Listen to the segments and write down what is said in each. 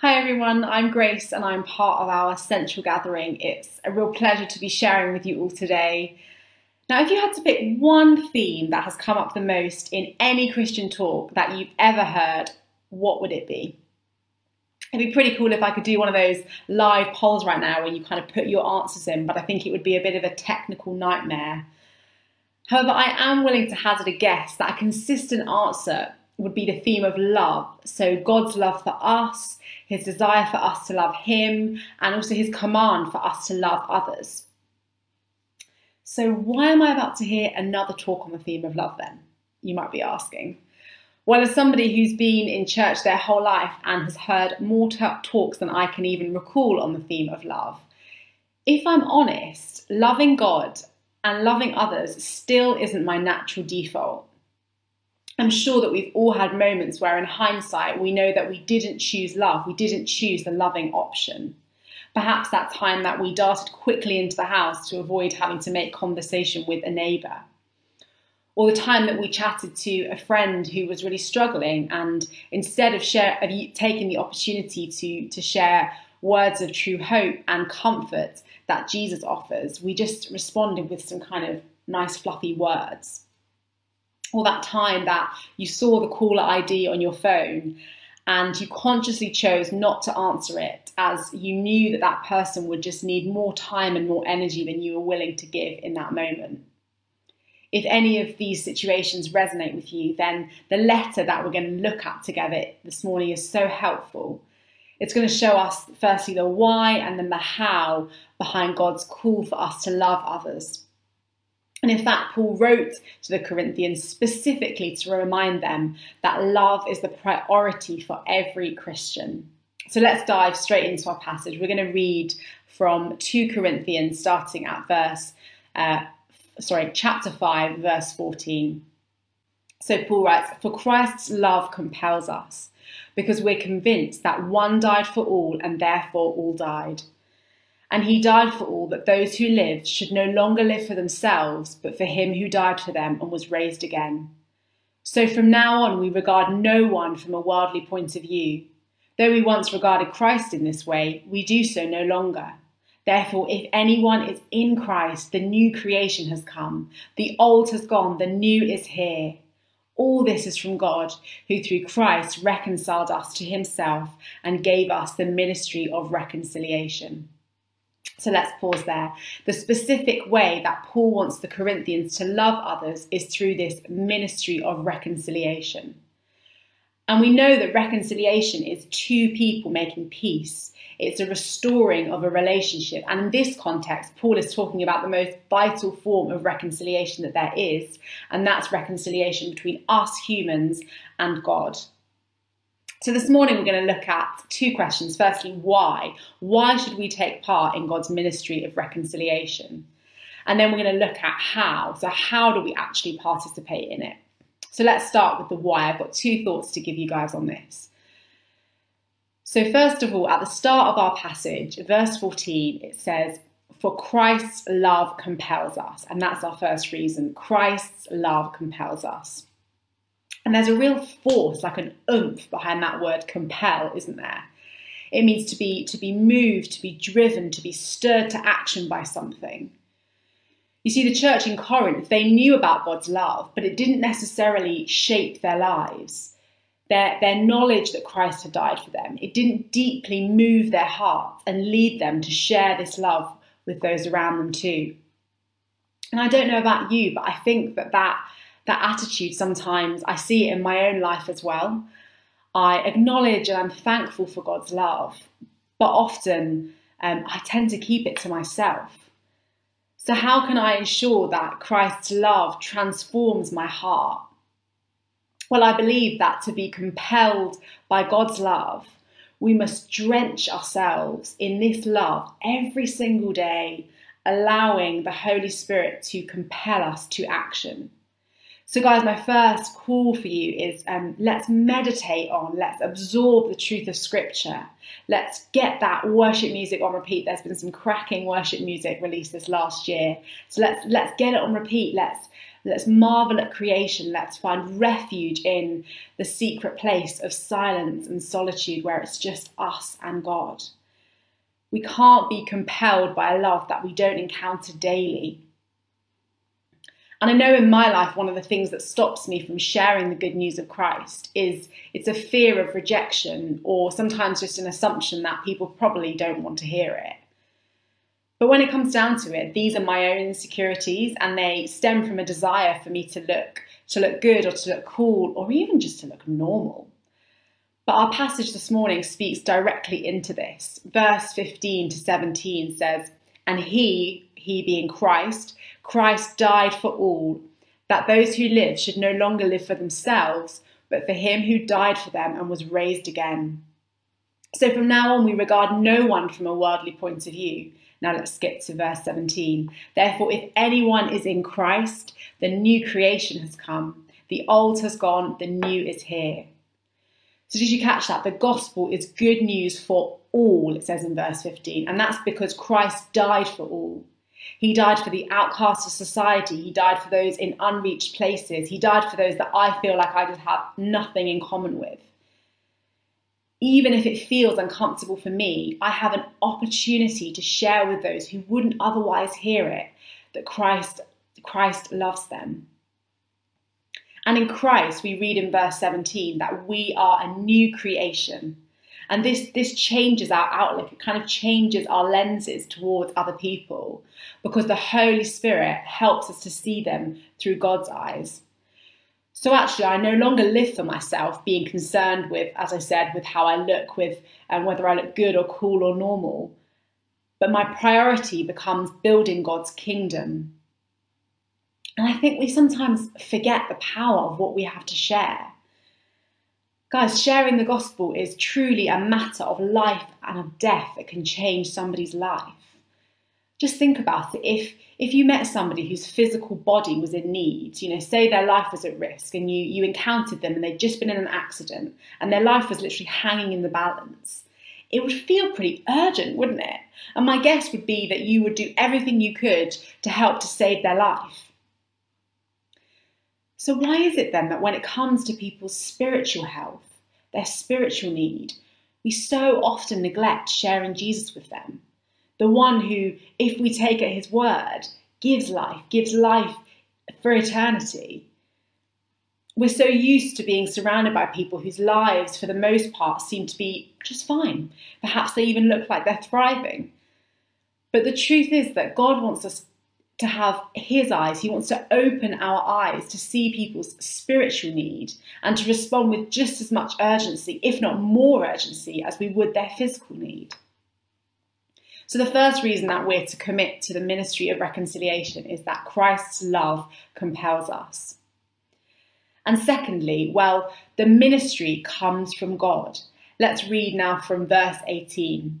Hi everyone, I'm Grace and I'm part of our central gathering. It's a real pleasure to be sharing with you all today. Now, if you had to pick one theme that has come up the most in any Christian talk that you've ever heard, what would it be? It'd be pretty cool if I could do one of those live polls right now where you kind of put your answers in, but I think it would be a bit of a technical nightmare. However, I am willing to hazard a guess that a consistent answer would be the theme of love. So, God's love for us, his desire for us to love him, and also his command for us to love others. So, why am I about to hear another talk on the theme of love then? You might be asking. Well, as somebody who's been in church their whole life and has heard more t- talks than I can even recall on the theme of love, if I'm honest, loving God and loving others still isn't my natural default. I'm sure that we've all had moments where, in hindsight, we know that we didn't choose love, we didn't choose the loving option. Perhaps that time that we darted quickly into the house to avoid having to make conversation with a neighbour. Or the time that we chatted to a friend who was really struggling, and instead of, share, of taking the opportunity to, to share words of true hope and comfort that Jesus offers, we just responded with some kind of nice, fluffy words or that time that you saw the caller ID on your phone and you consciously chose not to answer it as you knew that that person would just need more time and more energy than you were willing to give in that moment. If any of these situations resonate with you, then the letter that we're going to look at together this morning is so helpful. It's going to show us, firstly, the why and then the how behind God's call for us to love others. And in fact, Paul wrote to the Corinthians specifically to remind them that love is the priority for every Christian. So let's dive straight into our passage. We're going to read from 2 Corinthians, starting at verse, uh, sorry, chapter 5, verse 14. So Paul writes, For Christ's love compels us, because we're convinced that one died for all, and therefore all died. And he died for all, that those who live should no longer live for themselves, but for him who died for them and was raised again. So from now on, we regard no one from a worldly point of view. Though we once regarded Christ in this way, we do so no longer. Therefore, if anyone is in Christ, the new creation has come. The old has gone, the new is here. All this is from God, who through Christ reconciled us to himself and gave us the ministry of reconciliation. So let's pause there. The specific way that Paul wants the Corinthians to love others is through this ministry of reconciliation. And we know that reconciliation is two people making peace. It's a restoring of a relationship. And in this context, Paul is talking about the most vital form of reconciliation that there is, and that's reconciliation between us humans and God. So, this morning we're going to look at two questions. Firstly, why? Why should we take part in God's ministry of reconciliation? And then we're going to look at how. So, how do we actually participate in it? So, let's start with the why. I've got two thoughts to give you guys on this. So, first of all, at the start of our passage, verse 14, it says, For Christ's love compels us. And that's our first reason. Christ's love compels us. And there's a real force, like an oomph behind that word compel, isn't there? It means to be to be moved, to be driven, to be stirred to action by something. You see, the church in Corinth, they knew about God's love, but it didn't necessarily shape their lives. Their, their knowledge that Christ had died for them, it didn't deeply move their hearts and lead them to share this love with those around them too. And I don't know about you, but I think that that that attitude sometimes I see it in my own life as well. I acknowledge and I'm thankful for God's love, but often um, I tend to keep it to myself. So, how can I ensure that Christ's love transforms my heart? Well, I believe that to be compelled by God's love, we must drench ourselves in this love every single day, allowing the Holy Spirit to compel us to action. So, guys, my first call for you is um, let's meditate on, let's absorb the truth of Scripture. Let's get that worship music on repeat. There's been some cracking worship music released this last year, so let's let's get it on repeat. Let's Let's marvel at creation. Let's find refuge in the secret place of silence and solitude where it's just us and God. We can't be compelled by a love that we don't encounter daily. And I know in my life, one of the things that stops me from sharing the good news of Christ is it's a fear of rejection or sometimes just an assumption that people probably don't want to hear it. But when it comes down to it, these are my own insecurities and they stem from a desire for me to look to look good or to look cool or even just to look normal. But our passage this morning speaks directly into this. Verse 15 to 17 says, And he, he being Christ, Christ died for all, that those who live should no longer live for themselves, but for him who died for them and was raised again. So from now on, we regard no one from a worldly point of view. Now let's skip to verse 17. Therefore, if anyone is in Christ, the new creation has come. The old has gone, the new is here. So, did you catch that? The gospel is good news for all, it says in verse 15, and that's because Christ died for all. He died for the outcasts of society. He died for those in unreached places. He died for those that I feel like I just have nothing in common with. Even if it feels uncomfortable for me, I have an opportunity to share with those who wouldn't otherwise hear it that Christ, Christ loves them. And in Christ, we read in verse 17 that we are a new creation. And this, this changes our outlook. It kind of changes our lenses towards other people because the Holy Spirit helps us to see them through God's eyes. So actually, I no longer live for myself, being concerned with, as I said, with how I look, with and um, whether I look good or cool or normal. But my priority becomes building God's kingdom. And I think we sometimes forget the power of what we have to share. Guys, sharing the gospel is truly a matter of life and of death that can change somebody's life. Just think about it. If if you met somebody whose physical body was in need, you know, say their life was at risk and you, you encountered them and they'd just been in an accident and their life was literally hanging in the balance, it would feel pretty urgent, wouldn't it? And my guess would be that you would do everything you could to help to save their life. So, why is it then that when it comes to people's spiritual health, their spiritual need, we so often neglect sharing Jesus with them? The one who, if we take at his word, gives life, gives life for eternity. We're so used to being surrounded by people whose lives, for the most part, seem to be just fine. Perhaps they even look like they're thriving. But the truth is that God wants us to have his eyes. He wants to open our eyes to see people's spiritual need and to respond with just as much urgency, if not more urgency, as we would their physical need. So, the first reason that we're to commit to the ministry of reconciliation is that Christ's love compels us. And secondly, well, the ministry comes from God. Let's read now from verse 18.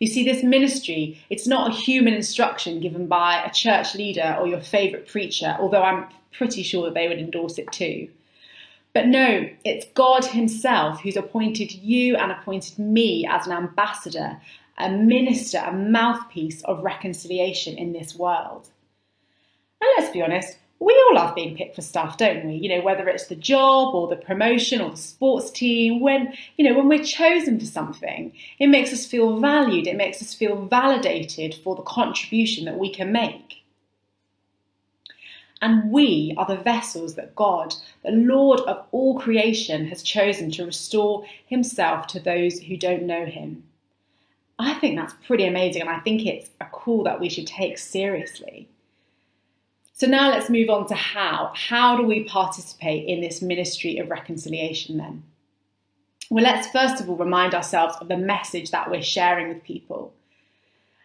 You see, this ministry, it's not a human instruction given by a church leader or your favourite preacher, although I'm pretty sure that they would endorse it too. But no, it's God Himself who's appointed you and appointed me as an ambassador, a minister, a mouthpiece of reconciliation in this world. And let's be honest, we all love being picked for stuff, don't we? You know, whether it's the job or the promotion or the sports team, when, you know, when we're chosen for something, it makes us feel valued, it makes us feel validated for the contribution that we can make. And we are the vessels that God, the Lord of all creation, has chosen to restore Himself to those who don't know Him. I think that's pretty amazing, and I think it's a call that we should take seriously. So now let's move on to how. How do we participate in this ministry of reconciliation then? Well, let's first of all remind ourselves of the message that we're sharing with people.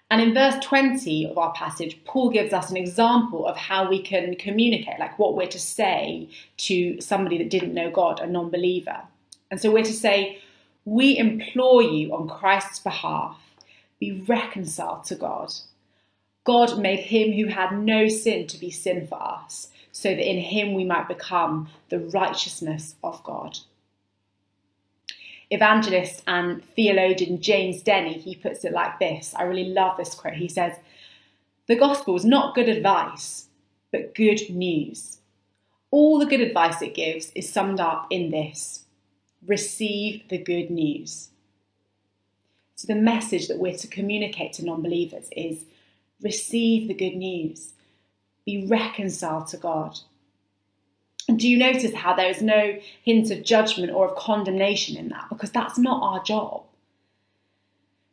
And in verse 20 of our passage, Paul gives us an example of how we can communicate, like what we're to say to somebody that didn't know God, a non believer. And so we're to say, We implore you on Christ's behalf, be reconciled to God. God made him who had no sin to be sin for us, so that in him we might become the righteousness of God. Evangelist and theologian James Denney, he puts it like this. I really love this quote. He says, The gospel is not good advice, but good news. All the good advice it gives is summed up in this receive the good news. So, the message that we're to communicate to non believers is receive the good news, be reconciled to God. And do you notice how there is no hint of judgment or of condemnation in that? Because that's not our job.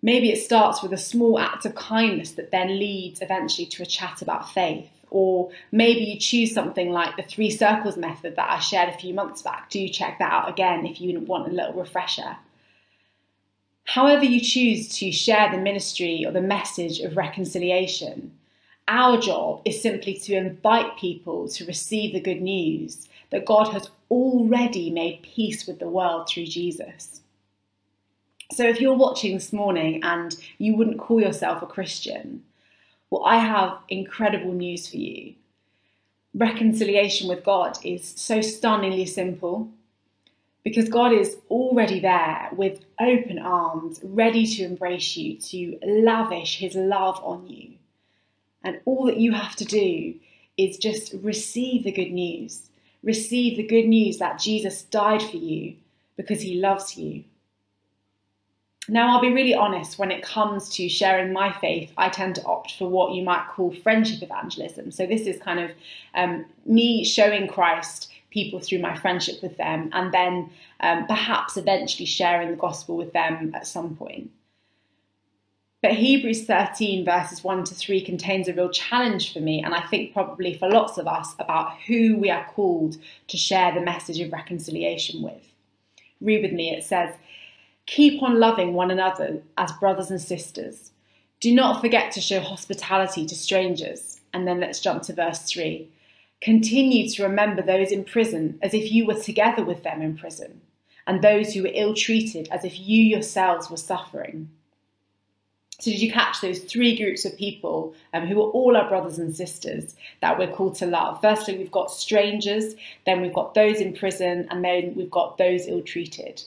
Maybe it starts with a small act of kindness that then leads eventually to a chat about faith. Or maybe you choose something like the three circles method that I shared a few months back. Do check that out again if you want a little refresher. However, you choose to share the ministry or the message of reconciliation, our job is simply to invite people to receive the good news that God has already made peace with the world through Jesus. So, if you're watching this morning and you wouldn't call yourself a Christian, well, I have incredible news for you. Reconciliation with God is so stunningly simple because God is already there with open arms, ready to embrace you, to lavish His love on you. And all that you have to do is just receive the good news. Receive the good news that Jesus died for you because He loves you. Now, I'll be really honest when it comes to sharing my faith, I tend to opt for what you might call friendship evangelism. So, this is kind of um, me showing Christ people through my friendship with them, and then um, perhaps eventually sharing the gospel with them at some point. But Hebrews 13, verses 1 to 3, contains a real challenge for me, and I think probably for lots of us, about who we are called to share the message of reconciliation with. Read with me, it says, Keep on loving one another as brothers and sisters. Do not forget to show hospitality to strangers. And then let's jump to verse 3. Continue to remember those in prison as if you were together with them in prison, and those who were ill treated as if you yourselves were suffering. So, did you catch those three groups of people um, who are all our brothers and sisters that we're called to love? Firstly, we've got strangers, then we've got those in prison, and then we've got those ill treated.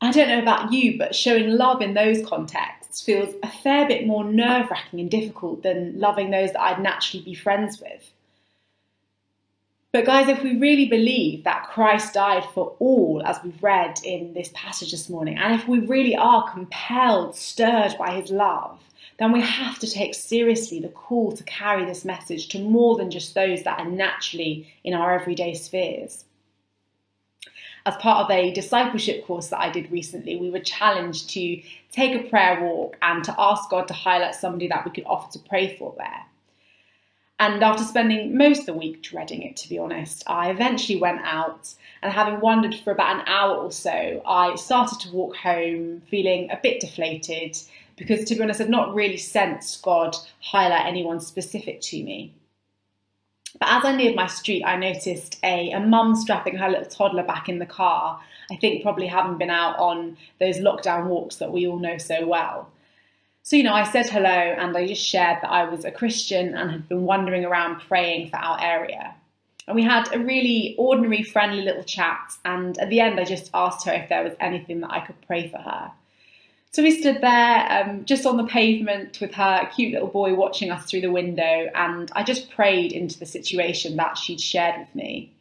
I don't know about you, but showing love in those contexts feels a fair bit more nerve wracking and difficult than loving those that I'd naturally be friends with. But, guys, if we really believe that Christ died for all, as we've read in this passage this morning, and if we really are compelled, stirred by his love, then we have to take seriously the call to carry this message to more than just those that are naturally in our everyday spheres as part of a discipleship course that I did recently, we were challenged to take a prayer walk and to ask God to highlight somebody that we could offer to pray for there. And after spending most of the week dreading it, to be honest, I eventually went out and having wandered for about an hour or so, I started to walk home feeling a bit deflated because, to be honest, I'd not really sensed God highlight anyone specific to me. But as I neared my street, I noticed a, a mum strapping her little toddler back in the car. I think probably having been out on those lockdown walks that we all know so well. So, you know, I said hello and I just shared that I was a Christian and had been wandering around praying for our area. And we had a really ordinary, friendly little chat. And at the end, I just asked her if there was anything that I could pray for her. So we stood there um, just on the pavement with her cute little boy watching us through the window, and I just prayed into the situation that she'd shared with me.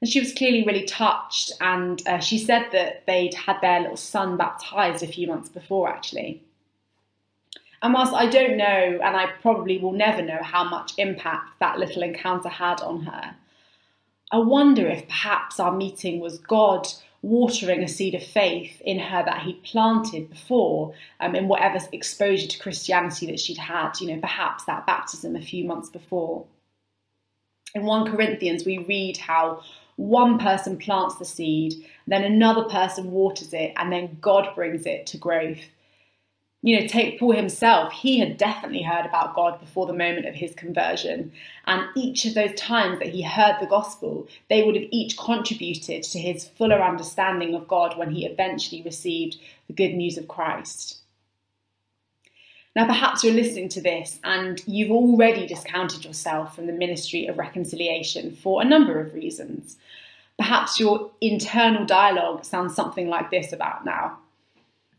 And she was clearly really touched, and uh, she said that they'd had their little son baptized a few months before, actually. And whilst I don't know, and I probably will never know how much impact that little encounter had on her, I wonder if perhaps our meeting was God watering a seed of faith in her that he'd planted before um, in whatever exposure to Christianity that she'd had, you know, perhaps that baptism a few months before. In 1 Corinthians, we read how one person plants the seed, then another person waters it, and then God brings it to growth. You know, take Paul himself, he had definitely heard about God before the moment of his conversion. And each of those times that he heard the gospel, they would have each contributed to his fuller understanding of God when he eventually received the good news of Christ. Now, perhaps you're listening to this and you've already discounted yourself from the ministry of reconciliation for a number of reasons. Perhaps your internal dialogue sounds something like this about now.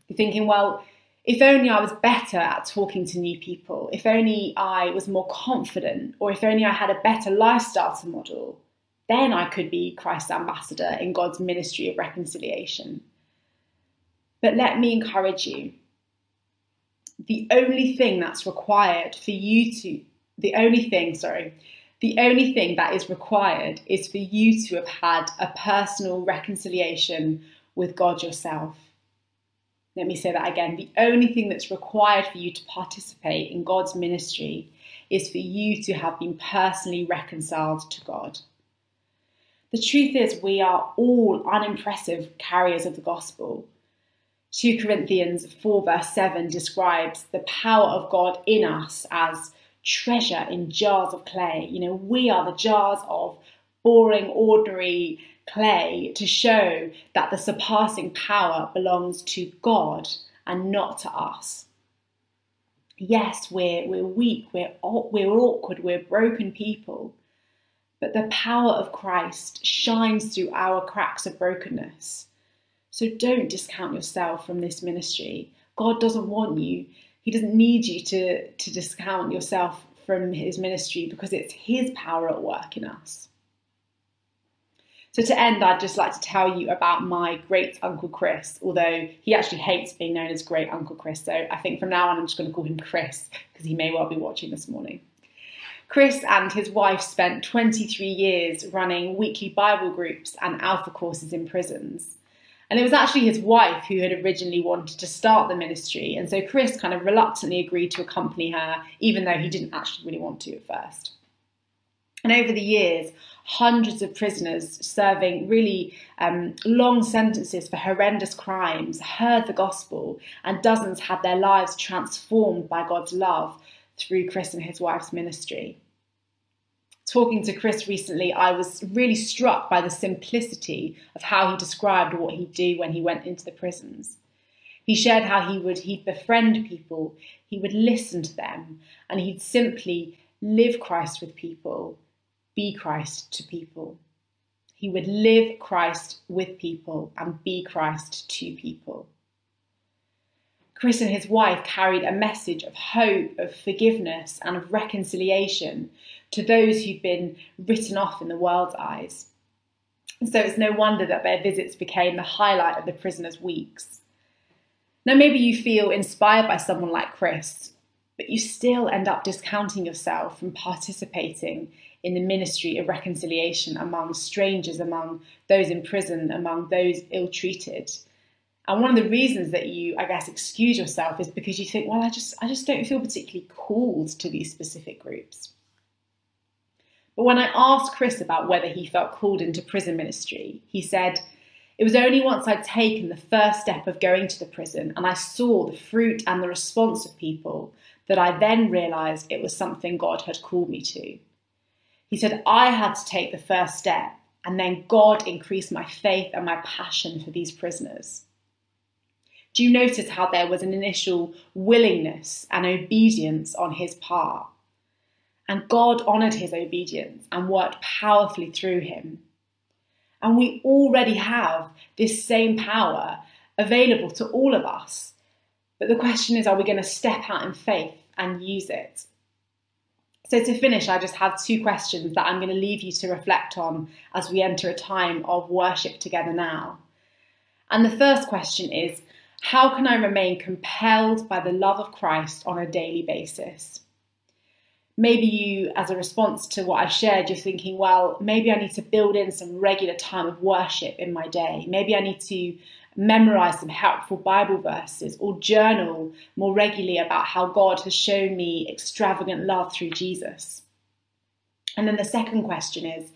You're thinking, well, if only I was better at talking to new people, if only I was more confident, or if only I had a better lifestyle to model, then I could be Christ's ambassador in God's ministry of reconciliation. But let me encourage you the only thing that's required for you to, the only thing, sorry, the only thing that is required is for you to have had a personal reconciliation with God yourself. Let me say that again. The only thing that's required for you to participate in God's ministry is for you to have been personally reconciled to God. The truth is, we are all unimpressive carriers of the gospel. 2 Corinthians 4, verse 7 describes the power of God in us as treasure in jars of clay. You know, we are the jars of boring, ordinary clay to show that the surpassing power belongs to God and not to us. Yes, we're, we're weak, we're, we're awkward, we're broken people, but the power of Christ shines through our cracks of brokenness. So don't discount yourself from this ministry. God doesn't want you, He doesn't need you to, to discount yourself from His ministry because it's His power at work in us. So, to end, I'd just like to tell you about my great uncle Chris, although he actually hates being known as great uncle Chris. So, I think from now on, I'm just going to call him Chris because he may well be watching this morning. Chris and his wife spent 23 years running weekly Bible groups and alpha courses in prisons. And it was actually his wife who had originally wanted to start the ministry. And so Chris kind of reluctantly agreed to accompany her, even though he didn't actually really want to at first. And over the years, hundreds of prisoners serving really um, long sentences for horrendous crimes heard the gospel, and dozens had their lives transformed by God's love through Chris and his wife's ministry talking to Chris recently, I was really struck by the simplicity of how he described what he'd do when he went into the prisons. He shared how he would he'd befriend people, he would listen to them, and he'd simply live Christ with people, be Christ to people. He would live Christ with people and be Christ to people. Chris and his wife carried a message of hope, of forgiveness, and of reconciliation to those who'd been written off in the world's eyes. So it's no wonder that their visits became the highlight of the prisoners' weeks. Now, maybe you feel inspired by someone like Chris, but you still end up discounting yourself from participating in the ministry of reconciliation among strangers, among those in prison, among those ill treated. And one of the reasons that you, I guess, excuse yourself is because you think, well, I just, I just don't feel particularly called to these specific groups. But when I asked Chris about whether he felt called into prison ministry, he said, It was only once I'd taken the first step of going to the prison and I saw the fruit and the response of people that I then realised it was something God had called me to. He said, I had to take the first step, and then God increased my faith and my passion for these prisoners. Do you notice how there was an initial willingness and obedience on his part? And God honoured his obedience and worked powerfully through him. And we already have this same power available to all of us. But the question is are we going to step out in faith and use it? So, to finish, I just have two questions that I'm going to leave you to reflect on as we enter a time of worship together now. And the first question is how can I remain compelled by the love of Christ on a daily basis? Maybe you, as a response to what I've shared, you're thinking, well, maybe I need to build in some regular time of worship in my day. Maybe I need to memorize some helpful Bible verses or journal more regularly about how God has shown me extravagant love through Jesus. And then the second question is,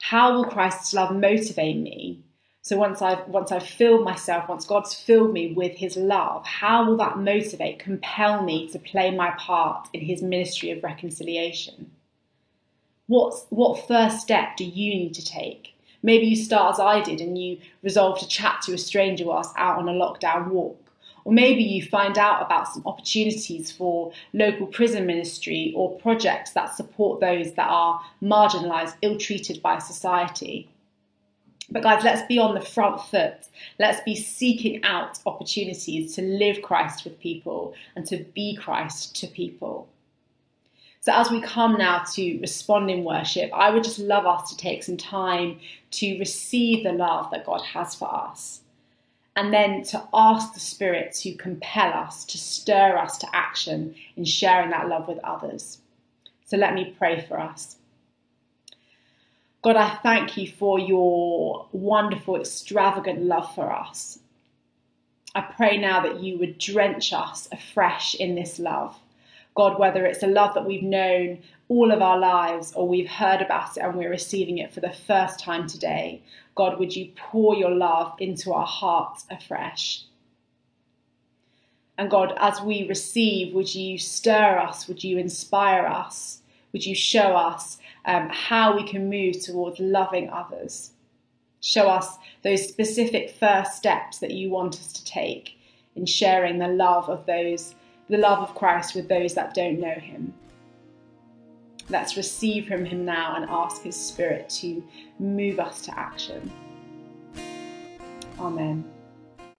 how will Christ's love motivate me So once I've once I've filled myself, once God's filled me with his love, how will that motivate, compel me to play my part in his ministry of reconciliation? What's, what first step do you need to take? Maybe you start as I did and you resolve to chat to a stranger whilst out on a lockdown walk. Or maybe you find out about some opportunities for local prison ministry or projects that support those that are marginalised, ill treated by society. But, guys, let's be on the front foot. Let's be seeking out opportunities to live Christ with people and to be Christ to people. So, as we come now to respond in worship, I would just love us to take some time to receive the love that God has for us and then to ask the Spirit to compel us, to stir us to action in sharing that love with others. So, let me pray for us. God, I thank you for your wonderful, extravagant love for us. I pray now that you would drench us afresh in this love. God, whether it's a love that we've known all of our lives or we've heard about it and we're receiving it for the first time today, God, would you pour your love into our hearts afresh? And God, as we receive, would you stir us? Would you inspire us? Would you show us um, how we can move towards loving others. Show us those specific first steps that you want us to take in sharing the love of those, the love of Christ with those that don't know him. Let's receive from him now and ask his spirit to move us to action. Amen.